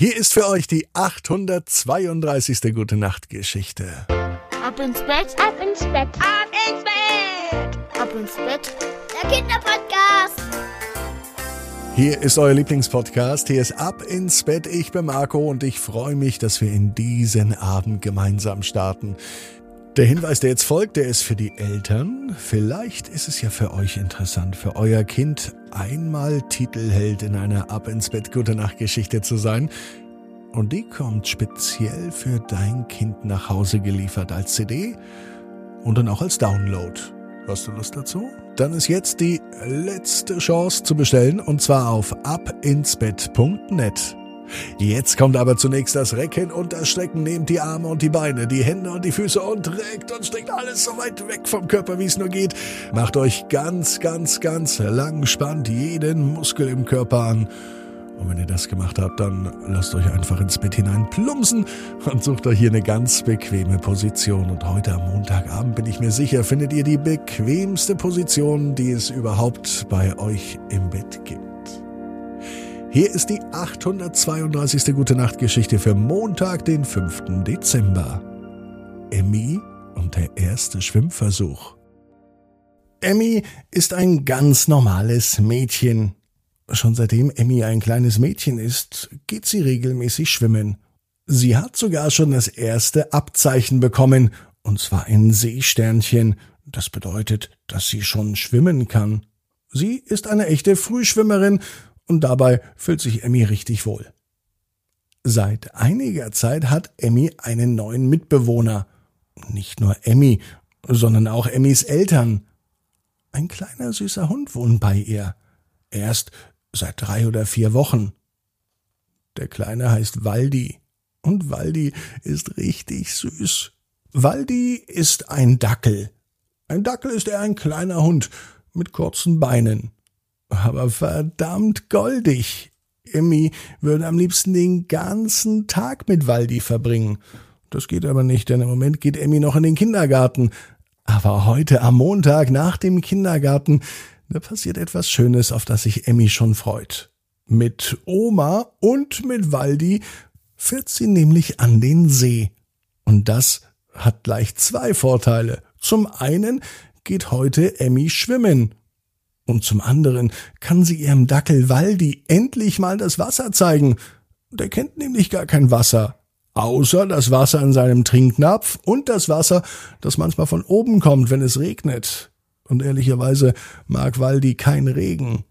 Hier ist für euch die 832. Gute Nacht Geschichte. Ab ins Bett, Ab ins Bett, ab ins Bett, ab ins Bett. der Kinderpodcast. Hier ist euer Lieblingspodcast. Hier ist Ab ins Bett. Ich bin Marco und ich freue mich, dass wir in diesen Abend gemeinsam starten. Der Hinweis, der jetzt folgt, der ist für die Eltern. Vielleicht ist es ja für euch interessant, für euer Kind einmal Titelheld in einer Ab ins Bett Gute Nacht Geschichte zu sein. Und die kommt speziell für dein Kind nach Hause geliefert als CD und dann auch als Download. Hast du Lust dazu? Dann ist jetzt die letzte Chance zu bestellen und zwar auf abinsbett.net. Jetzt kommt aber zunächst das Recken und das Strecken. Nehmt die Arme und die Beine, die Hände und die Füße und reckt und streckt alles so weit weg vom Körper, wie es nur geht. Macht euch ganz, ganz, ganz lang, spannt jeden Muskel im Körper an. Und wenn ihr das gemacht habt, dann lasst euch einfach ins Bett hinein plumpsen und sucht euch hier eine ganz bequeme Position. Und heute am Montagabend bin ich mir sicher, findet ihr die bequemste Position, die es überhaupt bei euch im Bett gibt. Hier ist die 832. Gute Nacht Geschichte für Montag, den 5. Dezember. Emmy und der erste Schwimmversuch. Emmy ist ein ganz normales Mädchen. Schon seitdem Emmy ein kleines Mädchen ist, geht sie regelmäßig schwimmen. Sie hat sogar schon das erste Abzeichen bekommen, und zwar ein Seesternchen. Das bedeutet, dass sie schon schwimmen kann. Sie ist eine echte Frühschwimmerin und dabei fühlt sich Emmy richtig wohl. Seit einiger Zeit hat Emmy einen neuen Mitbewohner. Nicht nur Emmy, sondern auch Emmys Eltern. Ein kleiner süßer Hund wohnt bei ihr. Erst seit drei oder vier Wochen. Der Kleine heißt Waldi. Und Waldi ist richtig süß. Waldi ist ein Dackel. Ein Dackel ist eher ein kleiner Hund mit kurzen Beinen. Aber verdammt goldig. Emmy würde am liebsten den ganzen Tag mit Waldi verbringen. Das geht aber nicht, denn im Moment geht Emmy noch in den Kindergarten. Aber heute am Montag nach dem Kindergarten, da passiert etwas Schönes, auf das sich Emmy schon freut. Mit Oma und mit Waldi fährt sie nämlich an den See. Und das hat gleich zwei Vorteile. Zum einen geht heute Emmy schwimmen. Und zum anderen kann sie ihrem Dackel Waldi endlich mal das Wasser zeigen. Der kennt nämlich gar kein Wasser. Außer das Wasser in seinem Trinknapf und das Wasser, das manchmal von oben kommt, wenn es regnet. Und ehrlicherweise mag Waldi kein Regen.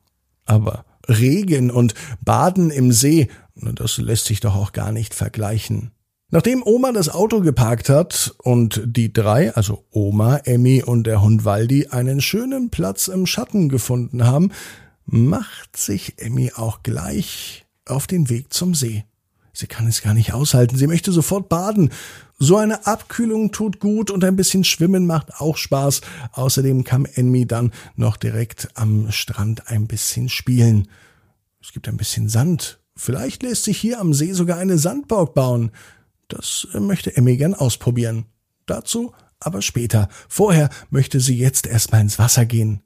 Aber Regen und Baden im See, das lässt sich doch auch gar nicht vergleichen. Nachdem Oma das Auto geparkt hat und die drei, also Oma, Emmy und der Hund Waldi, einen schönen Platz im Schatten gefunden haben, macht sich Emmy auch gleich auf den Weg zum See. Sie kann es gar nicht aushalten, sie möchte sofort baden. So eine Abkühlung tut gut und ein bisschen Schwimmen macht auch Spaß. Außerdem kann Emmy dann noch direkt am Strand ein bisschen spielen. Es gibt ein bisschen Sand. Vielleicht lässt sich hier am See sogar eine Sandburg bauen. Das möchte Emmy gern ausprobieren. Dazu aber später. Vorher möchte sie jetzt erstmal ins Wasser gehen.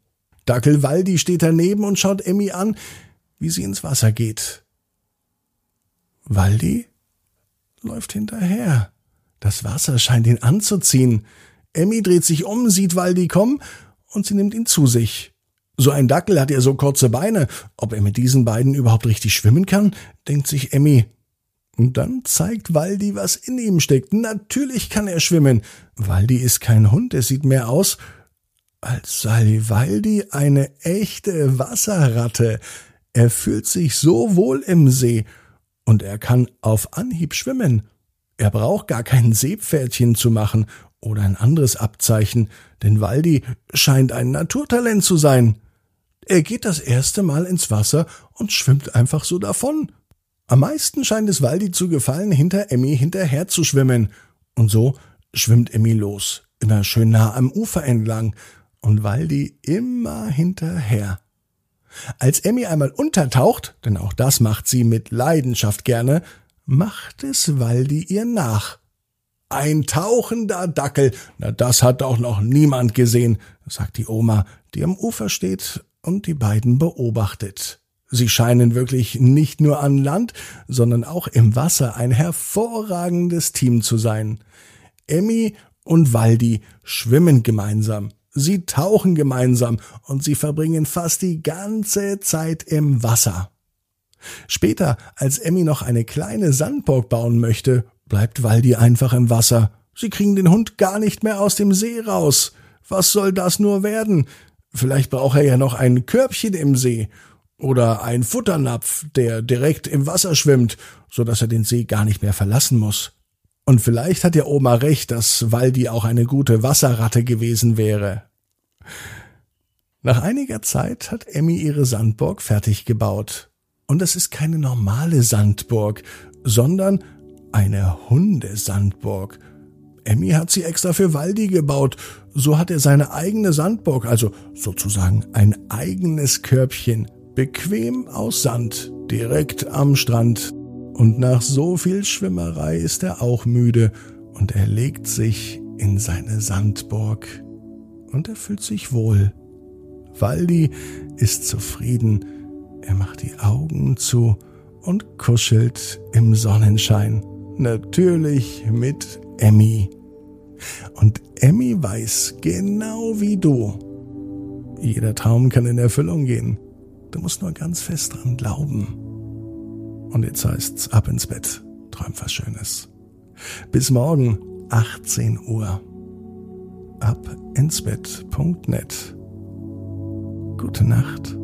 Dackel Waldi steht daneben und schaut Emmy an, wie sie ins Wasser geht. Waldi läuft hinterher. Das Wasser scheint ihn anzuziehen. Emmy dreht sich um, sieht Waldi kommen und sie nimmt ihn zu sich. So ein Dackel hat ja so kurze Beine. Ob er mit diesen beiden überhaupt richtig schwimmen kann, denkt sich Emmy. Und dann zeigt Waldi, was in ihm steckt. Natürlich kann er schwimmen. Waldi ist kein Hund, er sieht mehr aus, als sei Waldi eine echte Wasserratte. Er fühlt sich so wohl im See und er kann auf Anhieb schwimmen. Er braucht gar kein Seepferdchen zu machen oder ein anderes Abzeichen, denn Waldi scheint ein Naturtalent zu sein. Er geht das erste Mal ins Wasser und schwimmt einfach so davon. Am meisten scheint es Waldi zu gefallen, hinter Emmy hinterher zu schwimmen. Und so schwimmt Emmy los, immer schön nah am Ufer entlang, und Waldi immer hinterher. Als Emmy einmal untertaucht, denn auch das macht sie mit Leidenschaft gerne, macht es Waldi ihr nach. Ein tauchender Dackel, na das hat doch noch niemand gesehen, sagt die Oma, die am Ufer steht und die beiden beobachtet. Sie scheinen wirklich nicht nur an Land, sondern auch im Wasser ein hervorragendes Team zu sein. Emmy und Waldi schwimmen gemeinsam. Sie tauchen gemeinsam und sie verbringen fast die ganze Zeit im Wasser. Später, als Emmy noch eine kleine Sandburg bauen möchte, bleibt Waldi einfach im Wasser. Sie kriegen den Hund gar nicht mehr aus dem See raus. Was soll das nur werden? Vielleicht braucht er ja noch ein Körbchen im See oder ein Futternapf, der direkt im Wasser schwimmt, so dass er den See gar nicht mehr verlassen muss. Und vielleicht hat ja Oma recht, dass Waldi auch eine gute Wasserratte gewesen wäre. Nach einiger Zeit hat Emmy ihre Sandburg fertig gebaut. Und es ist keine normale Sandburg, sondern eine Hundesandburg. Emmy hat sie extra für Waldi gebaut. So hat er seine eigene Sandburg, also sozusagen ein eigenes Körbchen Bequem aus Sand, direkt am Strand. Und nach so viel Schwimmerei ist er auch müde und er legt sich in seine Sandburg. Und er fühlt sich wohl. Waldi ist zufrieden. Er macht die Augen zu und kuschelt im Sonnenschein. Natürlich mit Emmy. Und Emmy weiß genau wie du. Jeder Traum kann in Erfüllung gehen. Du musst nur ganz fest dran glauben. Und jetzt heißt's ab ins Bett. Träum was Schönes. Bis morgen, 18 Uhr. Ab ins Bett.net. Gute Nacht.